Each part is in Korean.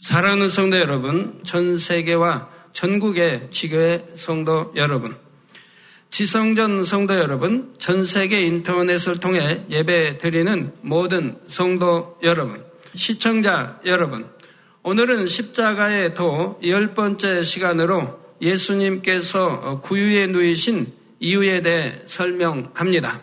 사랑하는 성도 여러분, 전 세계와 전국의 지교회 성도 여러분, 지성전 성도 여러분, 전 세계 인터넷을 통해 예배 드리는 모든 성도 여러분, 시청자 여러분, 오늘은 십자가의 도 열 번째 시간으로 예수님께서 구유에 누이신 이유에 대해 설명합니다.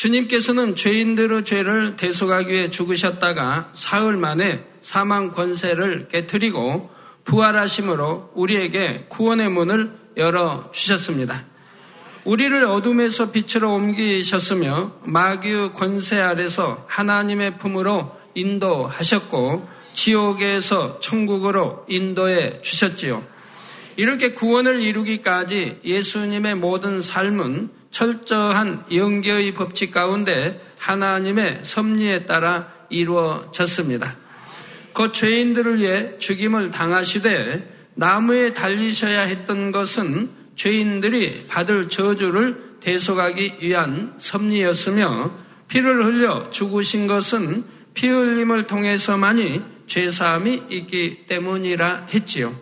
주님께서는 죄인들의 죄를 대속하기 위해 죽으셨다가 사흘 만에 사망 권세를 깨뜨리고 부활하심으로 우리에게 구원의 문을 열어 주셨습니다. 우리를 어둠에서 빛으로 옮기셨으며 마귀의 권세 아래서 하나님의 품으로 인도하셨고 지옥에서 천국으로 인도해 주셨지요. 이렇게 구원을 이루기까지 예수님의 모든 삶은 철저한 영계의 법칙 가운데 하나님의 섭리에 따라 이루어졌습니다. 그 죄인들을 위해 죽임을 당하시되 나무에 달리셔야 했던 것은 죄인들이 받을 저주를 대속하기 위한 섭리였으며 피를 흘려 죽으신 것은 피 흘림을 통해서만이 죄사함이 있기 때문이라 했지요.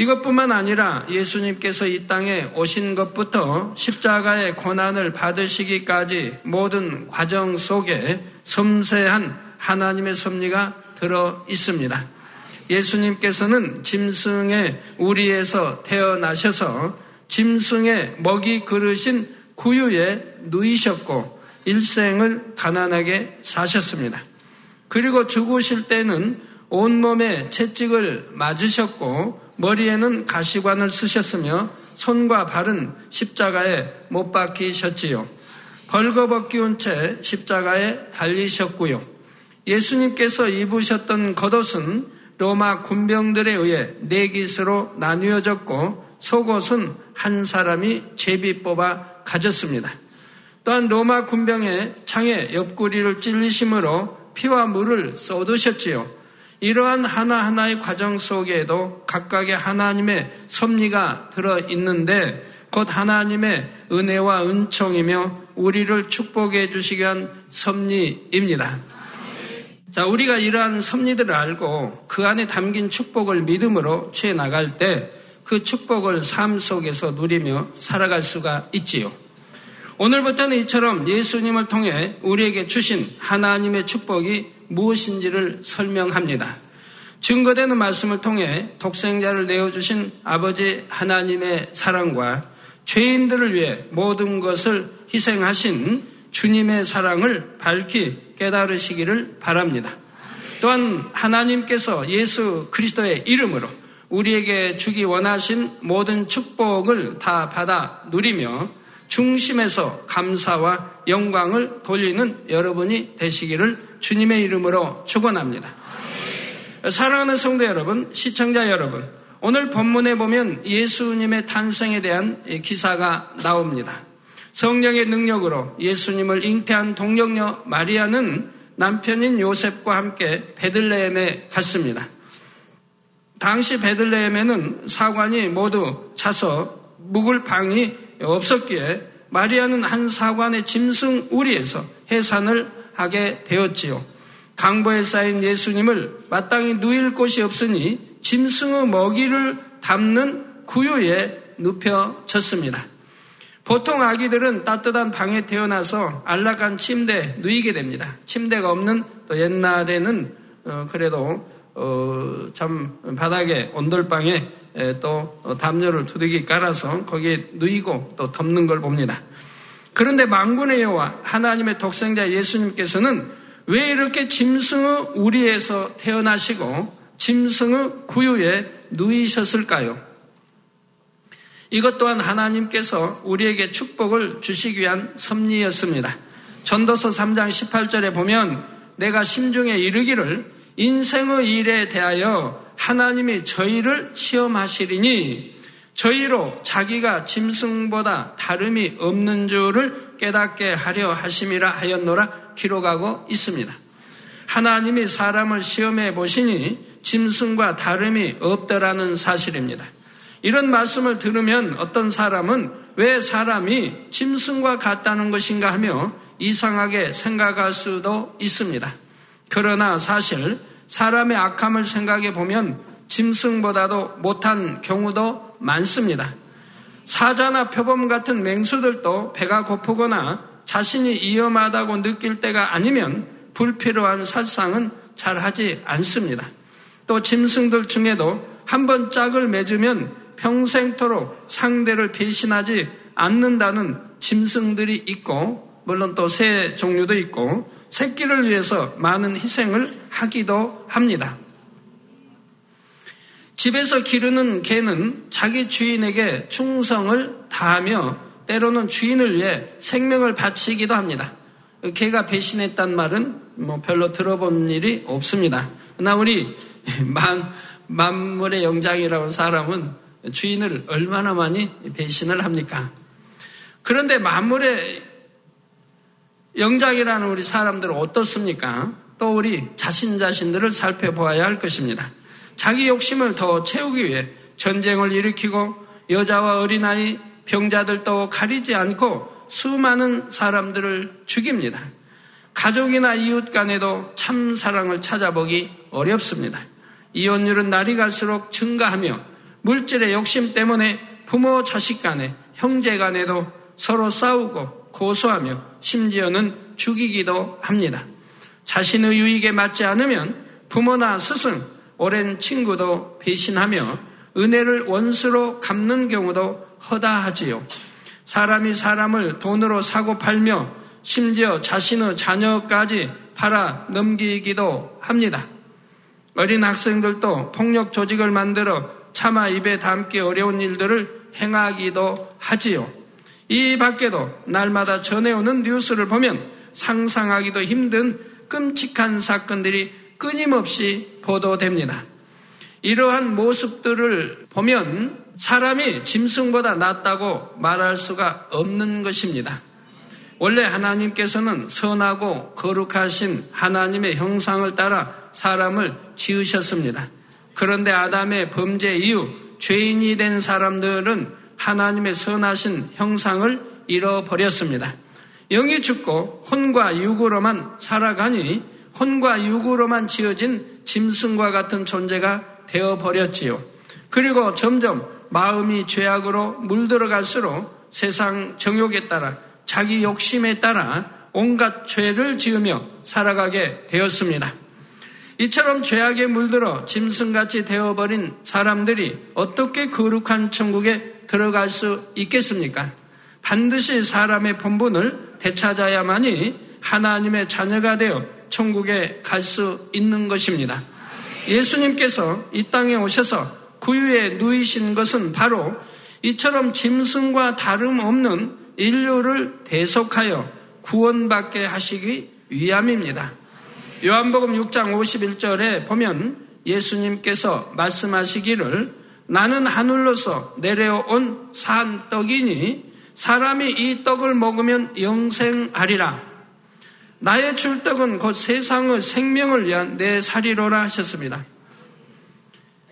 이것뿐만 아니라 예수님께서 이 땅에 오신 것부터 십자가의 고난을 받으시기까지 모든 과정 속에 섬세한 하나님의 섭리가 들어 있습니다. 예수님께서는 짐승의 우리에서 태어나셔서 짐승의 먹이 그르신 구유에 누이셨고 일생을 가난하게 사셨습니다. 그리고 죽으실 때는 온몸에 채찍을 맞으셨고 머리에는 가시관을 쓰셨으며 손과 발은 십자가에 못 박히셨지요. 벌거벗기 운 채 십자가에 달리셨고요. 예수님께서 입으셨던 겉옷은 로마 군병들에 의해 네 깃으로 나뉘어졌고 속옷은 한 사람이 제비 뽑아 가졌습니다. 또한 로마 군병의 창에 옆구리를 찔리심으로 피와 물을 쏟으셨지요. 이러한 하나하나의 과정 속에도 각각의 하나님의 섭리가 들어 있는데 곧 하나님의 은혜와 은총이며 우리를 축복해 주시기 위한 섭리입니다. 자, 우리가 이러한 섭리들을 알고 그 안에 담긴 축복을 믿음으로 취해 나갈 때 그 축복을 삶 속에서 누리며 살아갈 수가 있지요. 오늘부터는 이처럼 예수님을 통해 우리에게 주신 하나님의 축복이 무엇인지를 설명합니다. 증거되는 말씀을 통해 독생자를 내어주신 아버지 하나님의 사랑과 죄인들을 위해 모든 것을 희생하신 주님의 사랑을 밝히 깨달으시기를 바랍니다. 또한 하나님께서 예수 그리스도의 이름으로 우리에게 주기 원하신 모든 축복을 다 받아 누리며 중심에서 감사와 영광을 돌리는 여러분이 되시기를 주님의 이름으로 축원합니다. 사랑하는 성도 여러분, 시청자 여러분, 오늘 본문에 보면 예수님의 탄생에 대한 기사가 나옵니다. 성령의 능력으로 예수님을 잉태한 동력녀 마리아는 남편인 요셉과 함께 베들레헴에 갔습니다. 당시 베들레헴에는 사관이 모두 차서 묵을 방이 없었기에 마리아는 한 사관의 짐승 우리에서 해산을 하게 되었지요. 강보에 쌓인 예수님을 마땅히 누일 곳이 없으니 짐승의 먹이를 담는 구유에 눕혀졌습니다. 보통 아기들은 따뜻한 방에 태어나서 안락한 침대에 누이게 됩니다. 침대가 없는 또 옛날에는 어, 그래도 어, 참 바닥에 온돌방에 또 담요를 두둑이 깔아서 거기에 누이고 또 덮는 걸 봅니다. 그런데 망군의 여호와 하나님의 독생자 예수님께서는 왜 이렇게 짐승의 우리에서 태어나시고 짐승의 구유에 누이셨을까요? 이것 또한 하나님께서 우리에게 축복을 주시기 위한 섭리였습니다. 전도서 3장 18절에 보면 내가 심중에 이르기를 인생의 일에 대하여 하나님이 저희를 시험하시리니 저희로 자기가 짐승보다 다름이 없는 줄을 깨닫게 하려 하심이라 하였노라 기록하고 있습니다. 하나님이 사람을 시험해 보시니 짐승과 다름이 없더라는 사실입니다. 이런 말씀을 들으면 어떤 사람은 왜 사람이 짐승과 같다는 것인가 하며 이상하게 생각할 수도 있습니다. 그러나 사실 사람의 악함을 생각해 보면 짐승보다도 못한 경우도 많습니다. 사자나 표범 같은 맹수들도 배가 고프거나 자신이 위험하다고 느낄 때가 아니면 불필요한 살상은 잘 하지 않습니다. 또 짐승들 중에도 한 번 짝을 맺으면 평생토록 상대를 배신하지 않는다는 짐승들이 있고 물론 또 새 종류도 있고 새끼를 위해서 많은 희생을 하기도 합니다. 집에서 기르는 개는 자기 주인에게 충성을 다하며 때로는 주인을 위해 생명을 바치기도 합니다. 개가 배신했단 말은 뭐 별로 들어본 일이 없습니다. 그러나 우리 만, 만물의 영장이라는 사람은 주인을 얼마나 많이 배신을 합니까? 그런데 만물의 영장이라는 우리 사람들은 어떻습니까? 또 우리 자신 자신들을 살펴보아야 할 것입니다. 자기 욕심을 더 채우기 위해 전쟁을 일으키고 여자와 어린아이, 병자들도 가리지 않고 수많은 사람들을 죽입니다. 가족이나 이웃 간에도 참 사랑을 찾아보기 어렵습니다. 이혼율은 날이 갈수록 증가하며 물질의 욕심 때문에 부모 자식 간에 형제 간에도 서로 싸우고 고소하며 심지어는 죽이기도 합니다. 자신의 유익에 맞지 않으면 부모나 스승, 오랜 친구도 배신하며 은혜를 원수로 갚는 경우도 허다하지요. 사람이 사람을 돈으로 사고 팔며 심지어 자신의 자녀까지 팔아 넘기기도 합니다. 어린 학생들도 폭력 조직을 만들어 차마 입에 담기 어려운 일들을 행하기도 하지요. 이 밖에도 날마다 전해오는 뉴스를 보면 상상하기도 힘든 끔찍한 사건들이 끊임없이 보도됩니다. 이러한 모습들을 보면 사람이 짐승보다 낫다고 말할 수가 없는 것입니다. 원래 하나님께서는 선하고 거룩하신 하나님의 형상을 따라 사람을 지으셨습니다. 그런데 아담의 범죄 이후 죄인이 된 사람들은 하나님의 선하신 형상을 잃어버렸습니다. 영이 죽고 혼과 육으로만 살아가니 혼과 육으로만 지어진 짐승과 같은 존재가 되어 버렸지요. 그리고 점점 마음이 죄악으로 물들어갈수록 세상 정욕에 따라 자기 욕심에 따라 온갖 죄를 지으며 살아가게 되었습니다. 이처럼 죄악에 물들어 짐승같이 되어버린 사람들이 어떻게 거룩한 천국에 들어갈 수 있겠습니까? 반드시 사람의 본분을 되찾아야만이 하나님의 자녀가 되어 천국에 갈 수 있는 것입니다. 예수님께서 이 땅에 오셔서 구유에 누이신 것은 바로 이처럼 짐승과 다름없는 인류를 대속하여 구원받게 하시기 위함입니다. 요한복음 6장 51절에 보면 예수님께서 말씀하시기를 나는 하늘로서 내려온 산 떡이니 사람이 이 떡을 먹으면 영생하리라. 나의 출떡은 곧 세상의 생명을 위한 내 살이로라 하셨습니다.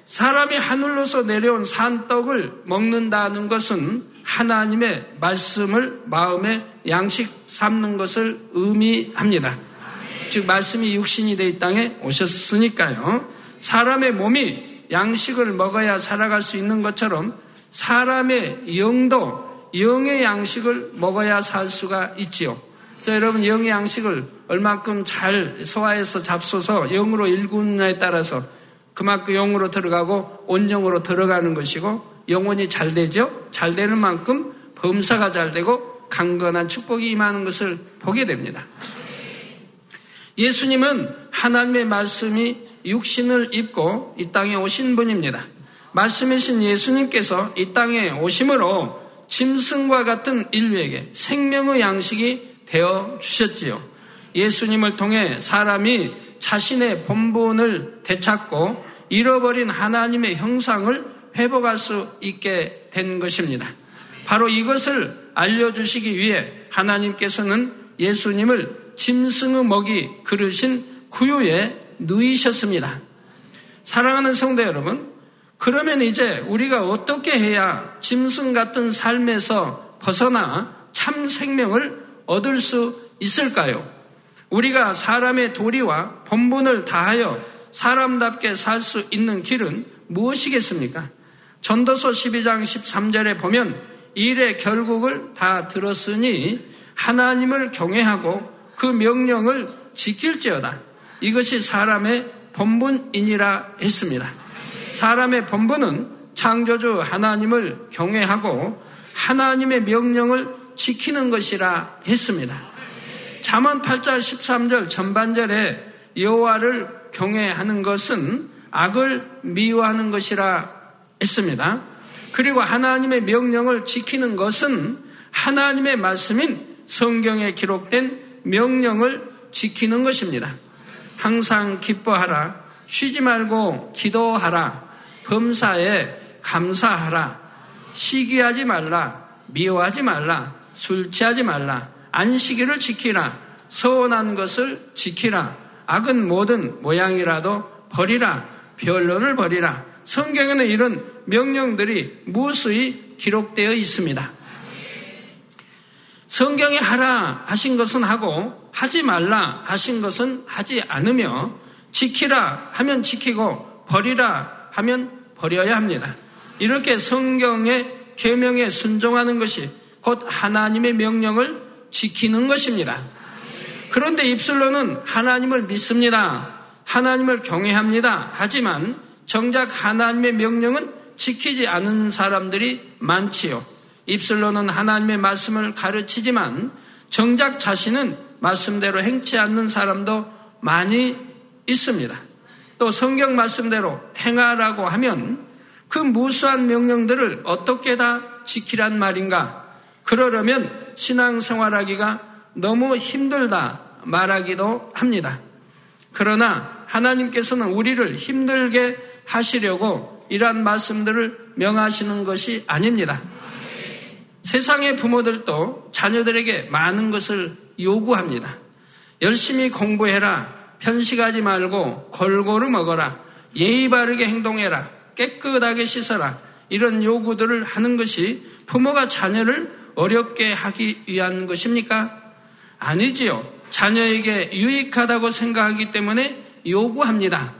사람이 하늘로서 내려온 산떡을 먹는다는 것은 하나님의 말씀을 마음에 양식 삼는 것을 의미합니다. 즉 말씀이 육신이 돼 이 땅에 오셨으니까요. 사람의 몸이 양식을 먹어야 살아갈 수 있는 것처럼 사람의 영도 영의 양식을 먹어야 살 수가 있지요. 자, 여러분 영의 양식을 얼만큼 잘 소화해서 잡숴서 영으로 일구느냐에 따라서 그만큼 영으로 들어가고 온영으로 들어가는 것이고 영혼이 잘 되죠. 잘 되는 만큼 범사가 잘 되고 강건한 축복이 임하는 것을 보게 됩니다. 예수님은 하나님의 말씀이 육신을 입고 이 땅에 오신 분입니다. 말씀이신 예수님께서 이 땅에 오심으로 짐승과 같은 인류에게 생명의 양식이 되어 주셨지요. 예수님을 통해 사람이 자신의 본분을 되찾고 잃어버린 하나님의 형상을 회복할 수 있게 된 것입니다. 바로 이것을 알려주시기 위해 하나님께서는 예수님을 짐승의 먹이 그르신 구유에 누이셨습니다. 사랑하는 성도 여러분, 그러면 이제 우리가 어떻게 해야 짐승 같은 삶에서 벗어나 참 생명을 얻을 수 있을까요? 우리가 사람의 도리와 본분을 다하여 사람답게 살 수 있는 길은 무엇이겠습니까? 전도서 12장 13절에 보면 일의 결국을 다 들었으니 하나님을 경외하고 그 명령을 지킬지어다. 이것이 사람의 본분이니라 했습니다. 사람의 본분은 창조주 하나님을 경외하고 하나님의 명령을 지키는 것이라 했습니다. 잠언 8장 13절 전반절에 여호와를 경외하는 것은 악을 미워하는 것이라 했습니다. 그리고 하나님의 명령을 지키는 것은 하나님의 말씀인 성경에 기록된 명령을 지키는 것입니다. 항상 기뻐하라, 쉬지 말고 기도하라, 범사에 감사하라, 시기하지 말라, 미워하지 말라, 술 취하지 말라, 안식일을 지키라, 서운한 것을 지키라, 악은 모든 모양이라도 버리라, 변론을 버리라. 성경에는 이런 명령들이 무수히 기록되어 있습니다. 성경에 하라 하신 것은 하고 하지 말라 하신 것은 하지 않으며 지키라 하면 지키고 버리라 하면 버려야 합니다. 이렇게 성경의 계명에 순종하는 것이 곧 하나님의 명령을 지키는 것입니다. 그런데 입술로는 하나님을 믿습니다. 하나님을 경외합니다. 하지만 정작 하나님의 명령은 지키지 않은 사람들이 많지요. 입술로는 하나님의 말씀을 가르치지만 정작 자신은 말씀대로 행치 않는 사람도 많이 있습니다. 또 성경 말씀대로 행하라고 하면 그 무수한 명령들을 어떻게 다 지키란 말인가? 그러려면 신앙생활하기가 너무 힘들다 말하기도 합니다. 그러나 하나님께서는 우리를 힘들게 하시려고 이러한 말씀들을 명하시는 것이 아닙니다. 세상의 부모들도 자녀들에게 많은 것을 요구합니다. 열심히 공부해라. 편식하지 말고 골고루 먹어라. 예의 바르게 행동해라. 깨끗하게 씻어라. 이런 요구들을 하는 것이 부모가 자녀를 어렵게 하기 위한 것입니까? 아니지요. 자녀에게 유익하다고 생각하기 때문에 요구합니다.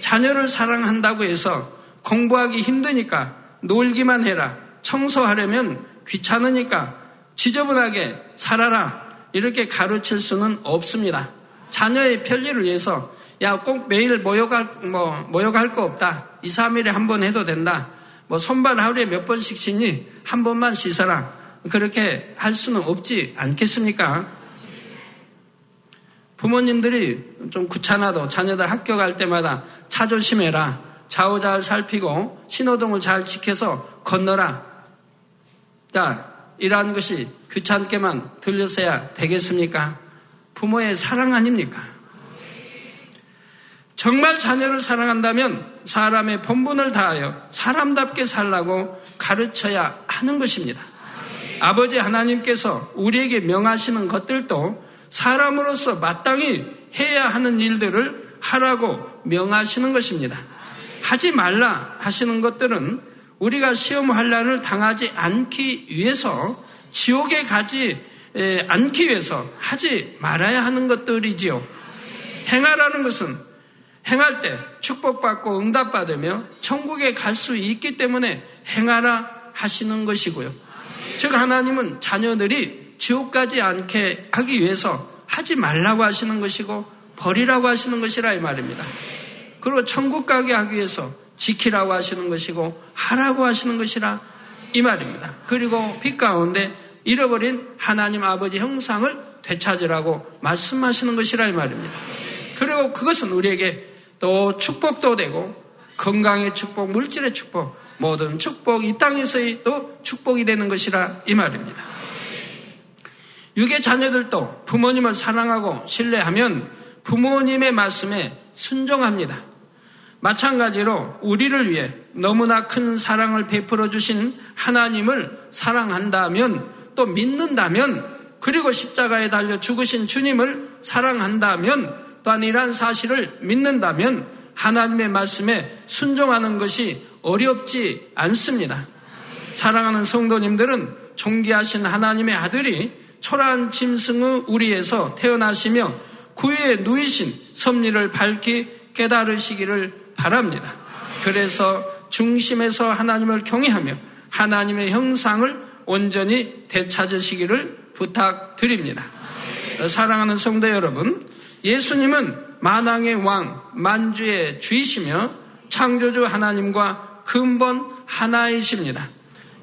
자녀를 사랑한다고 해서 공부하기 힘드니까 놀기만 해라. 청소하려면 귀찮으니까 지저분하게 살아라. 이렇게 가르칠 수는 없습니다. 자녀의 편리를 위해서 야, 꼭 매일 모욕할, 뭐, 모욕할 거 없다. 2, 3일에 한 번 해도 된다. 뭐, 손발 하루에 몇 번씩 씻니? 한 번만 씻어라. 그렇게 할 수는 없지 않겠습니까? 부모님들이 좀 귀찮아도 자녀들 학교 갈 때마다 차 조심해라. 좌우 잘 살피고 신호등을 잘 지켜서 건너라. 자, 이러한 것이 귀찮게만 들렸어야 되겠습니까? 부모의 사랑 아닙니까? 정말 자녀를 사랑한다면 사람의 본분을 다하여 사람답게 살라고 가르쳐야 하는 것입니다. 아버지 하나님께서 우리에게 명하시는 것들도 사람으로서 마땅히 해야 하는 일들을 하라고 명하시는 것입니다. 하지 말라 하시는 것들은 우리가 시험 환란을 당하지 않기 위해서 지옥에 가지 않기 위해서 하지 말아야 하는 것들이지요. 행하라는 것은 행할 때 축복받고 응답받으며 천국에 갈 수 있기 때문에 행하라 하시는 것이고요. 즉 하나님은 자녀들이 지옥 가지 않게 하기 위해서 하지 말라고 하시는 것이고 버리라고 하시는 것이라 이 말입니다. 그리고 천국 가게 하기 위해서 지키라고 하시는 것이고 하라고 하시는 것이라 이 말입니다. 그리고 빛 가운데 잃어버린 하나님 아버지 형상을 되찾으라고 말씀하시는 것이라 이 말입니다. 그리고 그것은 우리에게 또 축복도 되고 건강의 축복, 물질의 축복, 모든 축복, 이 땅에서의 또 축복이 되는 것이라 이 말입니다. 육의 자녀들도 부모님을 사랑하고 신뢰하면 부모님의 말씀에 순종합니다. 마찬가지로 우리를 위해 너무나 큰 사랑을 베풀어 주신 하나님을 사랑한다면 또 믿는다면 그리고 십자가에 달려 죽으신 주님을 사랑한다면 또한 이러한 사실을 믿는다면 하나님의 말씀에 순종하는 것이 어렵지 않습니다. 사랑하는 성도님들은 존귀하신 하나님의 아들이 초라한 짐승의 우리에서 태어나시며 구유에 누이신 섭리를 밝히 깨달으시기를 바랍니다. 그래서 중심에서 하나님을 경외하며 하나님의 형상을 온전히 되찾으시기를 부탁드립니다. 사랑하는 성도 여러분, 예수님은 만왕의 왕, 만주의 주이시며 창조주 하나님과 근본 하나이십니다.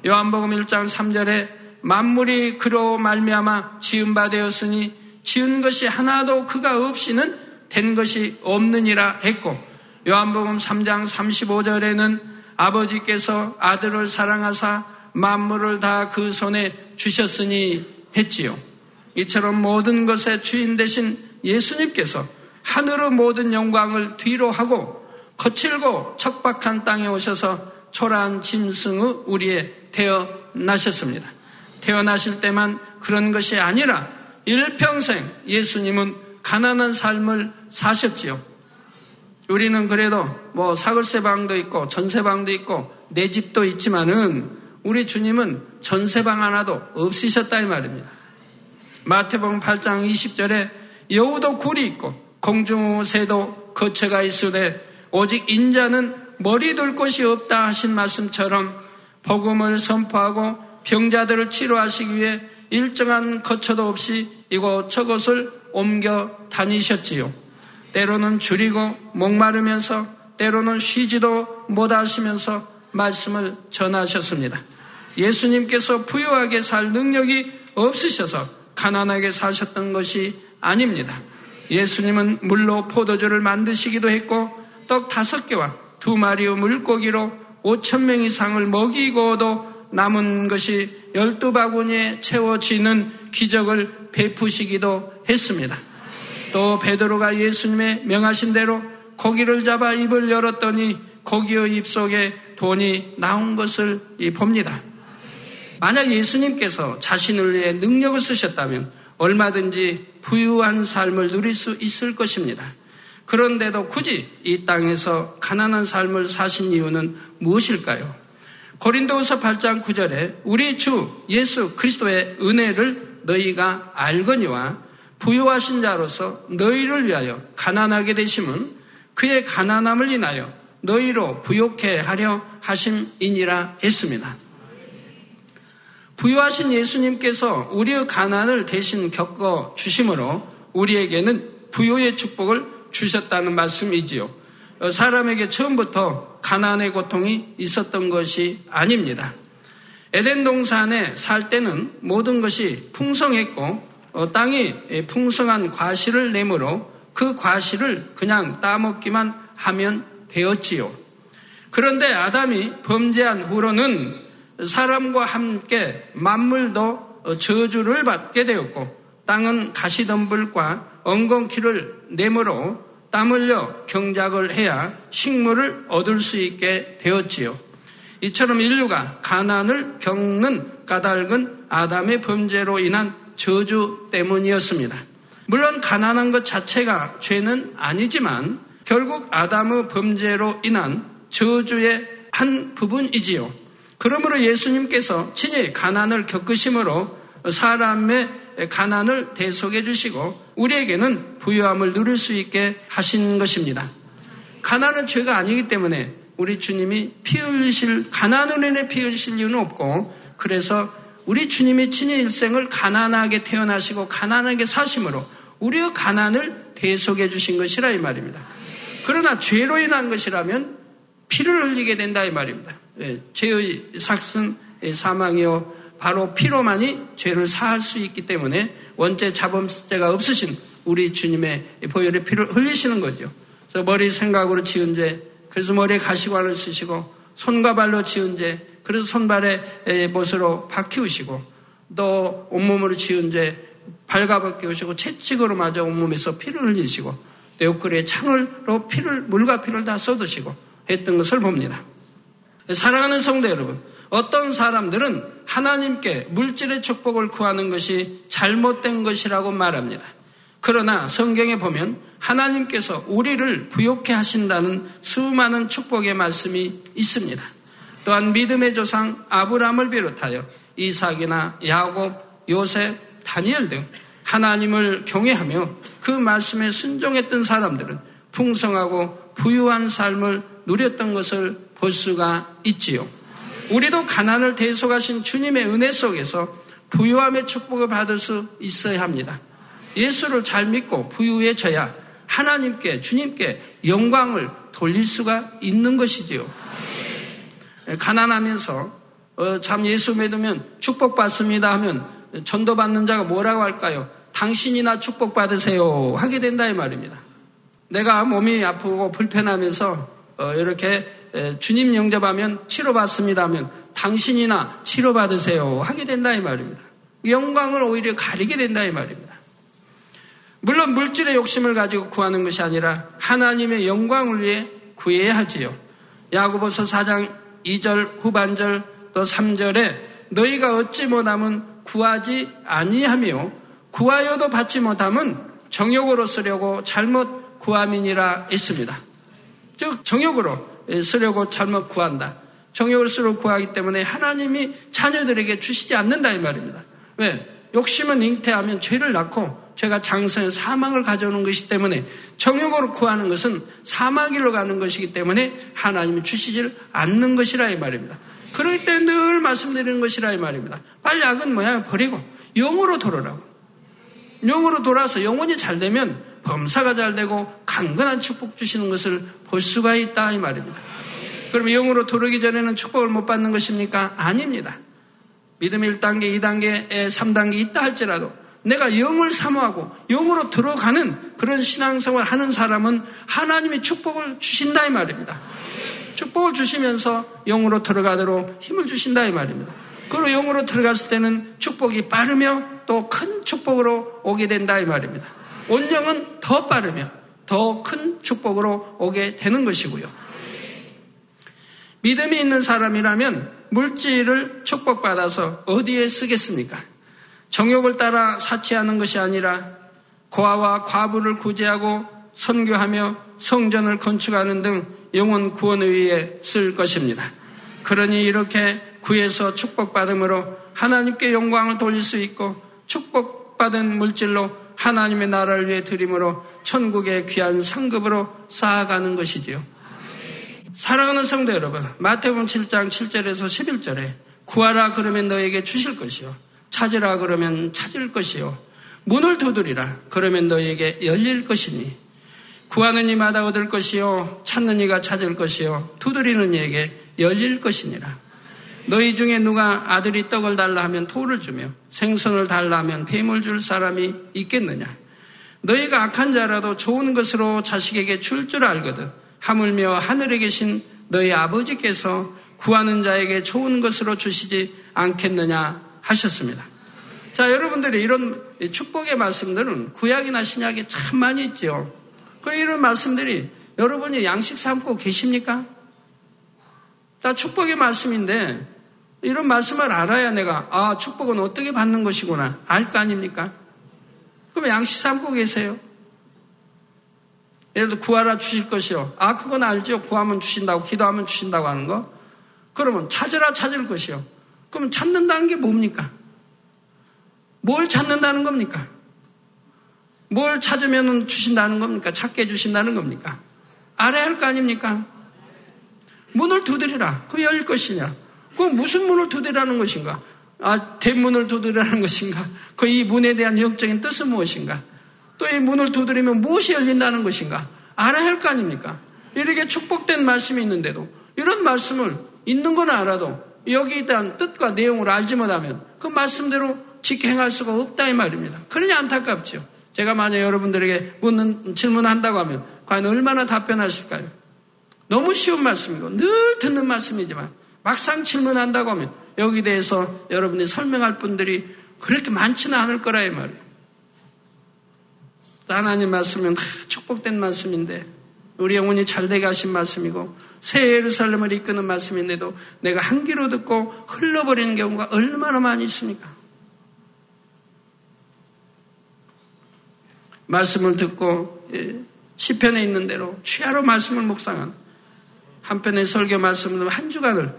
요한복음 1장 3절에 만물이 그로 말미암아 지은 바 되었으니 지은 것이 하나도 그가 없이는 된 것이 없느니라 했고 요한복음 3장 35절에는 아버지께서 아들을 사랑하사 만물을 다 그 손에 주셨으니 했지요. 이처럼 모든 것의 주인 되신 예수님께서 하늘의 모든 영광을 뒤로 하고 거칠고 척박한 땅에 오셔서 초라한 짐승의 우리에 태어나셨습니다. 태어나실 때만 그런 것이 아니라 일평생 예수님은 가난한 삶을 사셨지요. 우리는 그래도 뭐 사글세 방도 있고 전세 방도 있고 내 집도 있지만은 우리 주님은 전세 방 하나도 없으셨다 이 말입니다. 마태복음 8장 20절에 여우도 굴이 있고 공중새도 거처가 있으되 오직 인자는 머리 둘 곳이 없다 하신 말씀처럼 복음을 선포하고 병자들을 치료하시기 위해 일정한 거처도 없이 이곳 저곳을 옮겨 다니셨지요. 때로는 줄이고 목마르면서 때로는 쉬지도 못하시면서 말씀을 전하셨습니다. 예수님께서 부유하게 살 능력이 없으셔서 가난하게 사셨던 것이 아닙니다. 예수님은 물로 포도주를 만드시기도 했고 떡 다섯 개와 두 마리의 물고기로 오천 명 이상을 먹이고도 남은 것이 열두 바구니에 채워지는 기적을 베푸시기도 했습니다. 또 베드로가 예수님의 명하신 대로 고기를 잡아 입을 열었더니 고기의 입속에 돈이 나온 것을 봅니다. 만약 예수님께서 자신을 위해 능력을 쓰셨다면 얼마든지 부유한 삶을 누릴 수 있을 것입니다. 그런데도 굳이 이 땅에서 가난한 삶을 사신 이유는 무엇일까요? 고린도후서 8장 9절에 우리 주 예수 그리스도의 은혜를 너희가 알거니와 부유하신 자로서 너희를 위하여 가난하게 되심은 그의 가난함을 인하여 너희로 부욕해 하려 하심이니라 했습니다. 부유하신 예수님께서 우리의 가난을 대신 겪어 주심으로 우리에게는 부유의 축복을 주셨다는 말씀이지요. 사람에게 처음부터 가난의 고통이 있었던 것이 아닙니다. 에덴 동산에 살 때는 모든 것이 풍성했고 어, 땅이 풍성한 과실을 내므로 그 과실을 그냥 따먹기만 하면 되었지요. 그런데 아담이 범죄한 후로는 사람과 함께 만물도 저주를 받게 되었고 땅은 가시덤불과 엉겅퀴를 내므로 땀 흘려 경작을 해야 식물을 얻을 수 있게 되었지요. 이처럼 인류가 가난을 겪는 까닭은 아담의 범죄로 인한 저주 때문이었습니다. 물론 가난한 것 자체가 죄는 아니지만 결국 아담의 범죄로 인한 저주의 한 부분이지요. 그러므로 예수님께서 친히 가난을 겪으심으로 사람의 가난을 대속해 주시고 우리에게는 부유함을 누릴 수 있게 하신 것입니다. 가난은 죄가 아니기 때문에 우리 주님이 피 흘리실 가난을 인해 피 흘리실 이유는 없고 그래서 우리 주님이 친히 일생을 가난하게 태어나시고 가난하게 사심으로 우리의 가난을 대속해 주신 것이라 이 말입니다. 그러나 죄로 인한 것이라면 피를 흘리게 된다 이 말입니다. 예, 죄의 삭슨 사망이요 바로 피로만이 죄를 사할 수 있기 때문에 원죄 자범죄가 없으신 우리 주님의 보혈의 피를 흘리시는 거죠. 그래서 머리 생각으로 지은 죄, 그래서 머리에 가시관을 쓰시고 손과 발로 지은 죄, 그래서 손발에 못으로 박히우시고 또 온몸으로 지은 죄 발가벗기우시고 채찍으로 맞아 온몸에서 피를 흘리시고 내 옷걸이에 창을로 피를 물과 피를 다 쏟으시고 했던 것을 봅니다. 사랑하는 성도 여러분, 어떤 사람들은 하나님께 물질의 축복을 구하는 것이 잘못된 것이라고 말합니다. 그러나 성경에 보면 하나님께서 우리를 부욕해 하신다는 수많은 축복의 말씀이 있습니다. 또한 믿음의 조상 아브라함을 비롯하여 이삭이나 야곱, 요셉, 다니엘 등 하나님을 경외하며 그 말씀에 순종했던 사람들은 풍성하고 부유한 삶을 누렸던 것을 볼 수가 있지요. 우리도 가난을 대속하신 주님의 은혜 속에서 부유함의 축복을 받을 수 있어야 합니다. 예수를 잘 믿고 부유해져야 하나님께, 주님께 영광을 돌릴 수가 있는 것이지요. 가난하면서 어, 참 예수 믿으면 축복받습니다 하면 전도받는 자가 뭐라고 할까요? 당신이나 축복받으세요 하게 된다 이 말입니다. 내가 몸이 아프고 불편하면서 어, 이렇게 주님 영접하면 치료받습니다 하면 당신이나 치료받으세요 하게 된다 이 말입니다. 영광을 오히려 가리게 된다 이 말입니다. 물론 물질의 욕심을 가지고 구하는 것이 아니라 하나님의 영광을 위해 구해야 하지요. 야고보서 4장 2절 후반절 또 3절에 너희가 얻지 못함은 구하지 아니하며 구하여도 받지 못함은 정욕으로 쓰려고 잘못 구함이니라 했습니다. 즉 정욕으로 쓰려고 잘못 구한다. 정욕을 쓰려고 구하기 때문에 하나님이 자녀들에게 주시지 않는다 이 말입니다. 왜? 욕심은 잉태하면 죄를 낳고 죄가 장성의 사망을 가져오는 것이기 때문에 정욕으로 구하는 것은 사망길로 가는 것이기 때문에 하나님이 주시질 않는 것이라 이 말입니다. 그럴 때 늘 말씀드리는 것이라 이 말입니다. 빨리 악은 뭐냐 버리고 영으로 돌아라고. 영으로 돌아서 영혼이 잘 되면 범사가 잘 되고 강건한 축복 주시는 것을 볼 수가 있다 이 말입니다. 그럼 영으로 돌아오기 전에는 축복을 못 받는 것입니까? 아닙니다. 믿음 1단계, 2단계, 3단계 있다 할지라도 내가 영을 사모하고 영으로 들어가는 그런 신앙생활 하는 사람은 하나님의 축복을 주신다 이 말입니다. 축복을 주시면서 영으로 들어가도록 힘을 주신다 이 말입니다. 그리고 영으로 들어갔을 때는 축복이 빠르며 또 큰 축복으로 오게 된다 이 말입니다. 온정은 더 빠르며 더 큰 축복으로 오게 되는 것이고요. 믿음이 있는 사람이라면 물질을 축복받아서 어디에 쓰겠습니까? 정욕을 따라 사치하는 것이 아니라 고아와 과부를 구제하고 선교하며 성전을 건축하는 등 영혼 구원을 위해 쓸 것입니다. 그러니 이렇게 구해서 축복받음으로 하나님께 영광을 돌릴 수 있고 축복받은 물질로 하나님의 나라를 위해 드림으로 천국의 귀한 상급으로 쌓아가는 것이지요. 사랑하는 성도 여러분, 마태복음 7장 7절에서 11절에 구하라 그러면 너에게 주실 것이요. 찾으라 그러면 찾을 것이요. 문을 두드리라 그러면 너에게 열릴 것이니 구하는 이마다 얻을 것이요 찾는 이가 찾을 것이요 두드리는 이에게 열릴 것이니라. 너희 중에 누가 아들이 떡을 달라 하면 토를 주며 생선을 달라 하면 뱀을 줄 사람이 있겠느냐? 너희가 악한 자라도 좋은 것으로 자식에게 줄 줄 알거든. 하물며 하늘에 계신 너희 아버지께서 구하는 자에게 좋은 것으로 주시지 않겠느냐 하셨습니다. 자, 여러분들이 이런 축복의 말씀들은 구약이나 신약에 참 많이 있죠. 그리고 이런 말씀들이 여러분이 양식 삼고 계십니까? 다 축복의 말씀인데 이런 말씀을 알아야 내가 아 축복은 어떻게 받는 것이구나 알 거 아닙니까? 그럼 양식 삼고 계세요. 예를 들어 구하라 주실 것이요. 아 그건 알죠. 구하면 주신다고 기도하면 주신다고 하는 거. 그러면 찾으라 찾을 것이요. 그럼 찾는다는 게 뭡니까? 뭘 찾는다는 겁니까? 뭘 찾으면 주신다는 겁니까? 찾게 해주신다는 겁니까? 알아야 할 거 아닙니까? 문을 두드리라. 그 열릴 것이냐? 그 무슨 문을 두드리라는 것인가? 아, 대문을 두드리라는 것인가? 그 이 문에 대한 영적인 뜻은 무엇인가? 또 이 문을 두드리면 무엇이 열린다는 것인가? 알아야 할 거 아닙니까? 이렇게 축복된 말씀이 있는데도 이런 말씀을 있는 건 알아도 여기에 대한 뜻과 내용을 알지 못하면 그 말씀대로 지켜 행할 수가 없다 이 말입니다. 그러니 안타깝죠. 제가 만약 여러분들에게 묻는 질문한다고 하면 과연 얼마나 답변하실까요? 너무 쉬운 말씀이고 늘 듣는 말씀이지만 막상 질문한다고 하면 여기 대해서 여러분이 설명할 분들이 그렇게 많지는 않을 거라 이 말이에요. 하나님 말씀은 축복된 말씀인데 우리 영혼이 잘 되게 하신 말씀이고 새 예루살렘을 이끄는 말씀인데도 내가 한 귀로 듣고 흘러버리는 경우가 얼마나 많이 있습니까? 말씀을 듣고 예, 시편에 있는 대로 취하로 말씀을 묵상한 한편의 설교 말씀을 한 주간을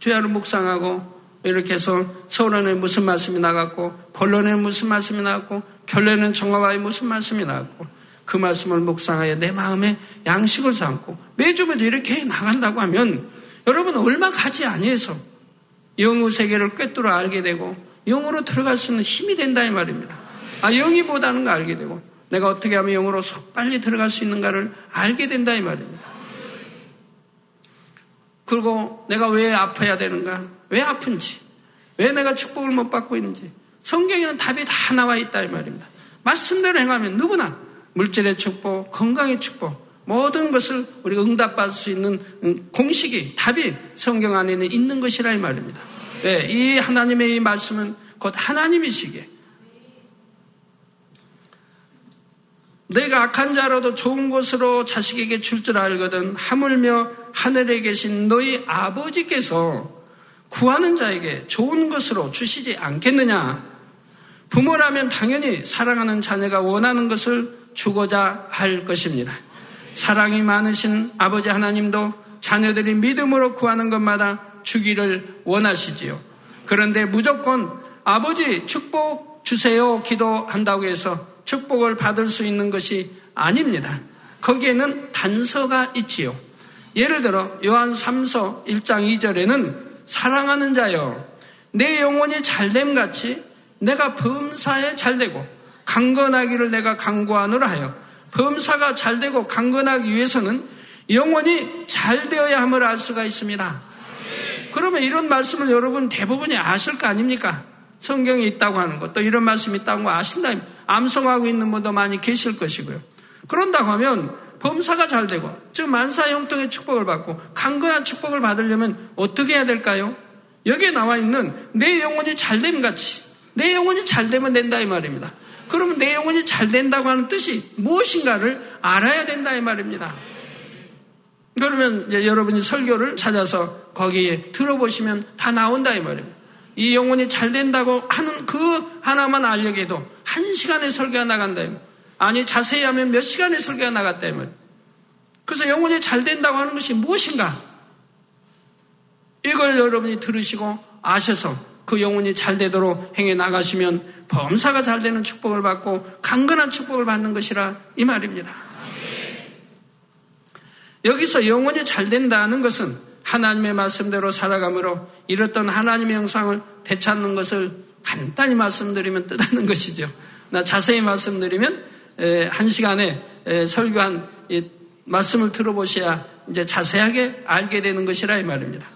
취하로 묵상하고 이렇게 해서 서론에 무슨 말씀이 나갔고 본론에 무슨 말씀이 나갔고 결론에는 정화와의 무슨 말씀이 나갔고 그 말씀을 묵상하여 내 마음에 양식을 삼고 매주 매주 이렇게 나간다고 하면 여러분 얼마 가지 아니해서 영의 세계를 꿰뚫어 알게 되고 영으로 들어갈 수 있는 힘이 된다 이 말입니다. 아 영이 보다는 거 알게 되고 내가 어떻게 하면 영으로 빨리 들어갈 수 있는가를 알게 된다 이 말입니다. 그리고 내가 왜 아파야 되는가? 왜 아픈지? 왜 내가 축복을 못 받고 있는지? 성경에는 답이 다 나와 있다 이 말입니다. 말씀대로 행하면 누구나 물질의 축복, 건강의 축복, 모든 것을 우리가 응답받을 수 있는 공식이, 답이 성경 안에는 있는 것이라 이 말입니다. 왜? 이 하나님의 이 말씀은 곧 하나님이시기에 내가 악한 자로도 좋은 것으로 자식에게 줄 줄 알거든 하물며 하늘에 계신 너희 아버지께서 구하는 자에게 좋은 것으로 주시지 않겠느냐? 부모라면 당연히 사랑하는 자녀가 원하는 것을 주고자 할 것입니다. 사랑이 많으신 아버지 하나님도 자녀들이 믿음으로 구하는 것마다 주기를 원하시지요. 그런데 무조건 아버지 축복 주세요 기도한다고 해서 축복을 받을 수 있는 것이 아닙니다. 거기에는 단서가 있지요. 예를 들어 요한 3서 1장 2절에는 사랑하는 자여 내 영혼이 잘됨 같이 내가 범사에 잘되고 강건하기를 내가 강구하노라 하여 범사가 잘되고 강건하기 위해서는 영혼이 잘되어야 함을 알 수가 있습니다. 그러면 이런 말씀을 여러분 대부분이 아실 거 아닙니까? 성경에 있다고 하는 것, 또 이런 말씀이 있다고 아신다. 암송하고 있는 분도 많이 계실 것이고요. 그런다고 하면 범사가 잘 되고, 즉 만사 형통의 축복을 받고 강건한 축복을 받으려면 어떻게 해야 될까요? 여기에 나와 있는 내 영혼이 잘됨 같이 내 영혼이 잘 되면 된다 이 말입니다. 그러면 내 영혼이 잘 된다고 하는 뜻이 무엇인가를 알아야 된다 이 말입니다. 그러면 여러분이 설교를 찾아서 거기에 들어보시면 다 나온다 이 말입니다. 이 영혼이 잘 된다고 하는 그 하나만 알려게도 한 시간의 설교가 나간다. 아니, 자세히 하면 몇 시간의 설교가 나갔다. 그래서 영혼이 잘 된다고 하는 것이 무엇인가? 이걸 여러분이 들으시고 아셔서 그 영혼이 잘 되도록 행해 나가시면 범사가 잘 되는 축복을 받고 강건한 축복을 받는 것이라 이 말입니다. 여기서 영혼이 잘 된다는 것은 하나님의 말씀대로 살아감으로 이렇던 하나님의 형상을 되찾는 것을 간단히 말씀드리면 뜻하는 것이죠. 나 자세히 말씀드리면 한 시간에 설교한 말씀을 들어보셔야 이제 자세하게 알게 되는 것이라 이 말입니다.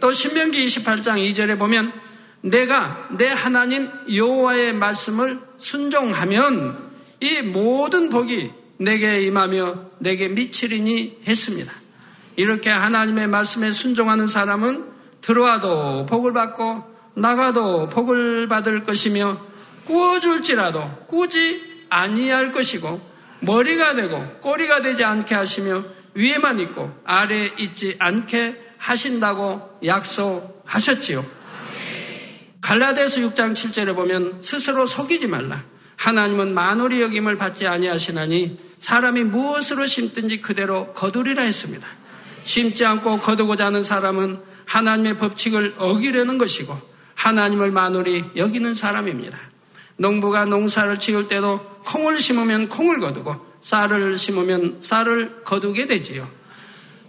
또 신명기 28장 2절에 보면 내가 내 하나님 여호와의 말씀을 순종하면 이 모든 복이 내게 임하며 내게 미치리니 했습니다. 이렇게 하나님의 말씀에 순종하는 사람은 들어와도 복을 받고 나가도 복을 받을 것이며 구워줄지라도 꾸지 아니할 것이고 머리가 되고 꼬리가 되지 않게 하시며 위에만 있고 아래에 있지 않게 하신다고 약속하셨지요. 갈라디아서 6장 7절에 보면 스스로 속이지 말라. 하나님은 만월이 여김을 받지 아니하시나니 사람이 무엇으로 심든지 그대로 거두리라 했습니다. 심지 않고 거두고자 하는 사람은 하나님의 법칙을 어기려는 것이고 하나님을 만월히 여기는 사람입니다. 농부가 농사를 지을 때도 콩을 심으면 콩을 거두고 쌀을 심으면 쌀을 거두게 되지요.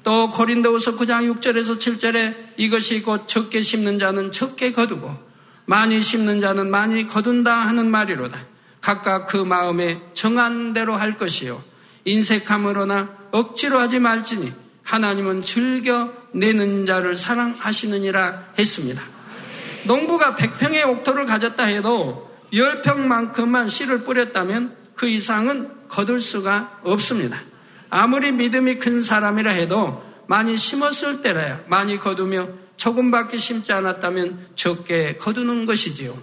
또 고린도후서 9장 6절에서 7절에 이것이 곧 적게 심는 자는 적게 거두고 많이 심는 자는 많이 거둔다 하는 말이로다. 각각 그 마음에 정한 대로 할 것이요. 인색함으로나 억지로 하지 말지니 하나님은 즐겨 내는 자를 사랑하시느니라 했습니다. 농부가 100평의 옥토를 가졌다 해도 10평만큼만 씨를 뿌렸다면 그 이상은 거둘 수가 없습니다. 아무리 믿음이 큰 사람이라 해도 많이 심었을 때라야 많이 거두며 조금밖에 심지 않았다면 적게 거두는 것이지요.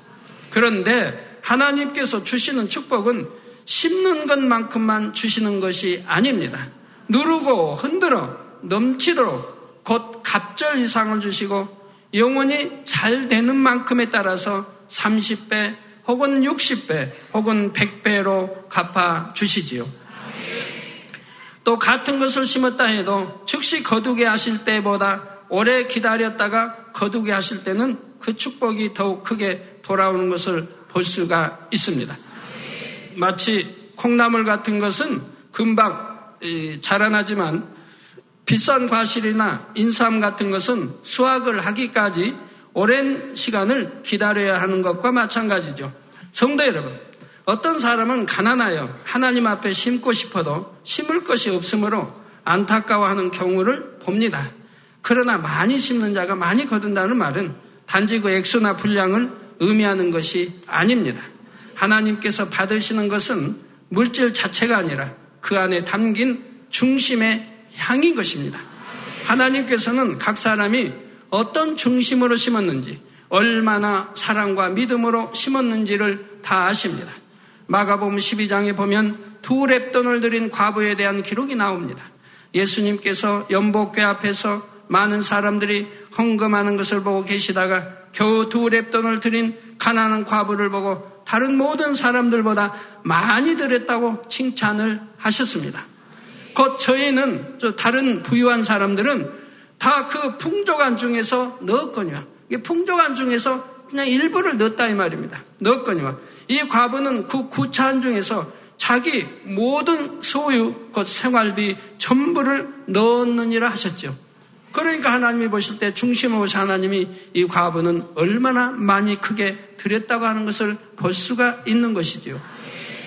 그런데 하나님께서 주시는 축복은 심는 것만큼만 주시는 것이 아닙니다. 누르고 흔들어 넘치도록 곧 갑절 이상을 주시고 영원히 잘 되는 만큼에 따라서 30배 혹은 60배 혹은 100배로 갚아 주시지요. 또 같은 것을 심었다 해도 즉시 거두게 하실 때보다 오래 기다렸다가 거두게 하실 때는 그 축복이 더욱 크게 돌아오는 것을 볼 수가 있습니다. 마치 콩나물 같은 것은 금방 자라나지만 비싼 과실이나 인삼 같은 것은 수확을 하기까지 오랜 시간을 기다려야 하는 것과 마찬가지죠. 성도 여러분, 어떤 사람은 가난하여 하나님 앞에 심고 싶어도 심을 것이 없으므로 안타까워하는 경우를 봅니다. 그러나 많이 심는 자가 많이 거둔다는 말은 단지 그 액수나 분량을 의미하는 것이 아닙니다. 하나님께서 받으시는 것은 물질 자체가 아니라 그 안에 담긴 중심의 향인 것입니다. 하나님께서는 각 사람이 어떤 중심으로 심었는지, 얼마나 사랑과 믿음으로 심었는지를 다 아십니다. 마가복음 12장에 보면 두 랩돈을 들인 과부에 대한 기록이 나옵니다. 예수님께서 연복궤 앞에서 많은 사람들이 헌금하는 것을 보고 계시다가 겨우 두 랩돈을 들인 가난한 과부를 보고 다른 모든 사람들보다 많이 드렸다고 칭찬을 하셨습니다. 곧 저희는 다른 부유한 사람들은 다 그 풍족한 중에서 넣었거니와 풍족한 중에서 그냥 일부를 넣었다 이 말입니다. 넣었거니와 이 과부는 그 구차한 중에서 자기 모든 소유, 곧 생활비 전부를 넣었느니라 하셨죠. 그러니까 하나님이 보실 때 보시 하나님이 이 과부는 얼마나 많이 크게 드렸다고 하는 것을 볼 수가 있는 것이지요.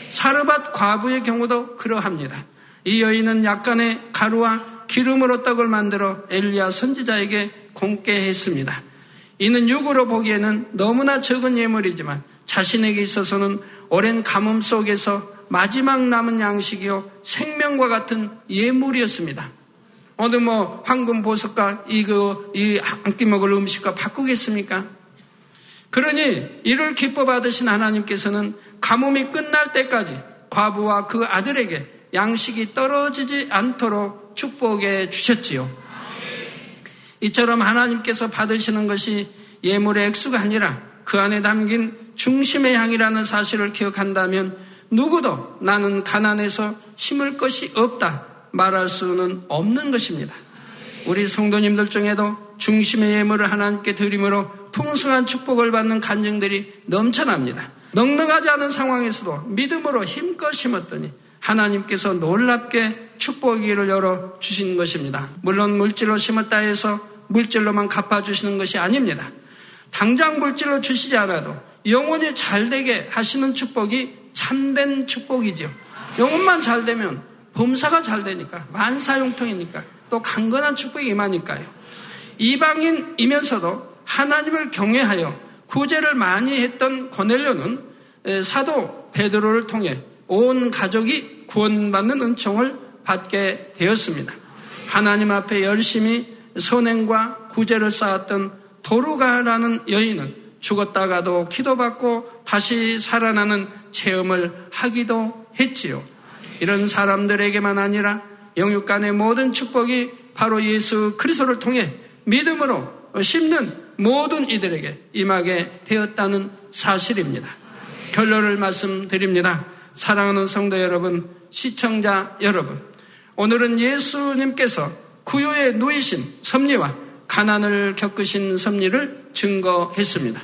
사르밧 과부의 경우도 그러합니다. 이 여인은 약간의 가루와 기름으로 떡을 만들어 엘리야 선지자에게 공께 했습니다. 이는 육으로 보기에는 너무나 적은 예물이지만 자신에게 있어서는 오랜 가뭄 속에서 마지막 남은 양식이요 생명과 같은 예물이었습니다. 어느 뭐 황금 보석과 이거 이한 끼 먹을 음식과 바꾸겠습니까? 그러니 이를 기뻐 받으신 하나님께서는 가뭄이 끝날 때까지 과부와 그 아들에게 양식이 떨어지지 않도록 축복해 주셨지요. 이처럼 하나님께서 받으시는 것이 예물의 액수가 아니라 그 안에 담긴 중심의 향이라는 사실을 기억한다면 누구도 나는 가난해서 심을 것이 없다 말할 수는 없는 것입니다. 우리 성도님들 중에도 중심의 예물을 하나님께 드림으로 풍성한 축복을 받는 간증들이 넘쳐납니다. 넉넉하지 않은 상황에서도 믿음으로 힘껏 심었더니 하나님께서 놀랍게 축복기를 열어 주신 것입니다. 물론 물질로 심었다 해서 물질로만 갚아주시는 것이 아닙니다. 당장 물질로 주시지 않아도 영혼이 잘 되게 하시는 축복이 참된 축복이죠. 영혼만 잘 되면 범사가 잘 되니까 만사용통이니까 또 강건한 축복이 임하니까요. 이방인이면서도 하나님을 경외하여 구제를 많이 했던 고넬료는 사도 베드로를 통해 온 가족이 구원받는 은총을 받게 되었습니다. 하나님 앞에 열심히 선행과 구제를 쌓았던 도루가라는 여인은 죽었다가도 기도받고 다시 살아나는 체험을 하기도 했지요. 이런 사람들에게만 아니라 영육 간의 모든 축복이 바로 예수 그리스도를 통해 믿음으로 심는 모든 이들에게 임하게 되었다는 사실입니다. 결론을 말씀드립니다. 사랑하는 성도 여러분, 시청자 여러분, 오늘은 예수님께서 구요에 누이신 섭리와 가난을 겪으신 섭리를 증거했습니다.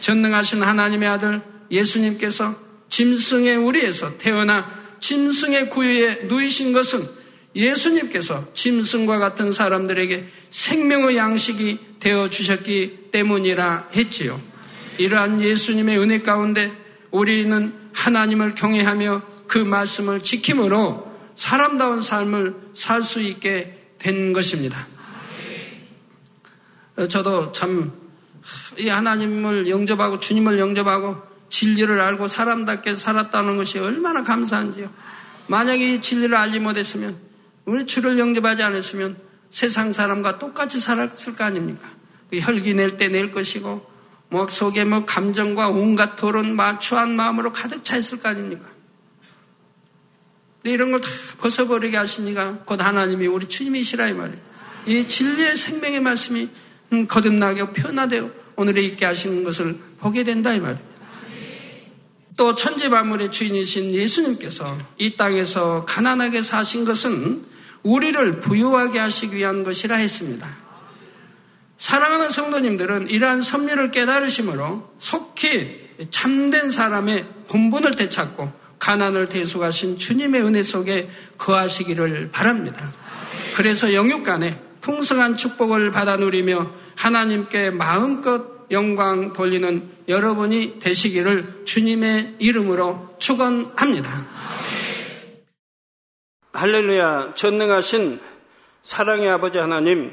전능하신 하나님의 아들 예수님께서 짐승의 우리에서 태어나 짐승의 구유에 누이신 것은 예수님께서 짐승과 같은 사람들에게 생명의 양식이 되어 주셨기 때문이라 했지요. 이러한 예수님의 은혜 가운데 우리는 하나님을 경외하며 그 말씀을 지킴으로 사람다운 삶을 살 수 있게 된 것입니다. 저도 참 이 하나님을 영접하고 주님을 영접하고 진리를 알고 사람답게 살았다는 것이 얼마나 감사한지요. 만약에 이 진리를 알지 못했으면 우리 주를 영접하지 않았으면 세상 사람과 똑같이 살았을 거 아닙니까? 그 혈기 낼 때 낼 것이고 뭐 속에 뭐 감정과 온갖 토론 마추한 마음으로 가득 차 있을 거 아닙니까? 이런 걸 다 벗어버리게 하시니까 곧 하나님이 우리 주님이시라 이 말이에요. 이 진리의 생명의 말씀이 음, 거듭나게 표현하되어 오늘에 있게 하시는 것을 보게 된다 이 말입니다. 또 천지 만물의 주인이신 예수님께서 이 땅에서 가난하게 사신 것은 우리를 부유하게 하시기 위한 것이라 했습니다. 사랑하는 성도님들은 이러한 섭리를 깨달으심으로 속히 참된 사람의 본분을 되찾고 가난을 대속하신 주님의 은혜 속에 거하시기를 바랍니다. 그래서 영육 간에 풍성한 축복을 받아 누리며 하나님께 마음껏 영광 돌리는 여러분이 되시기를 주님의 이름으로 축원합니다. 할렐루야 전능하신 사랑의 아버지 하나님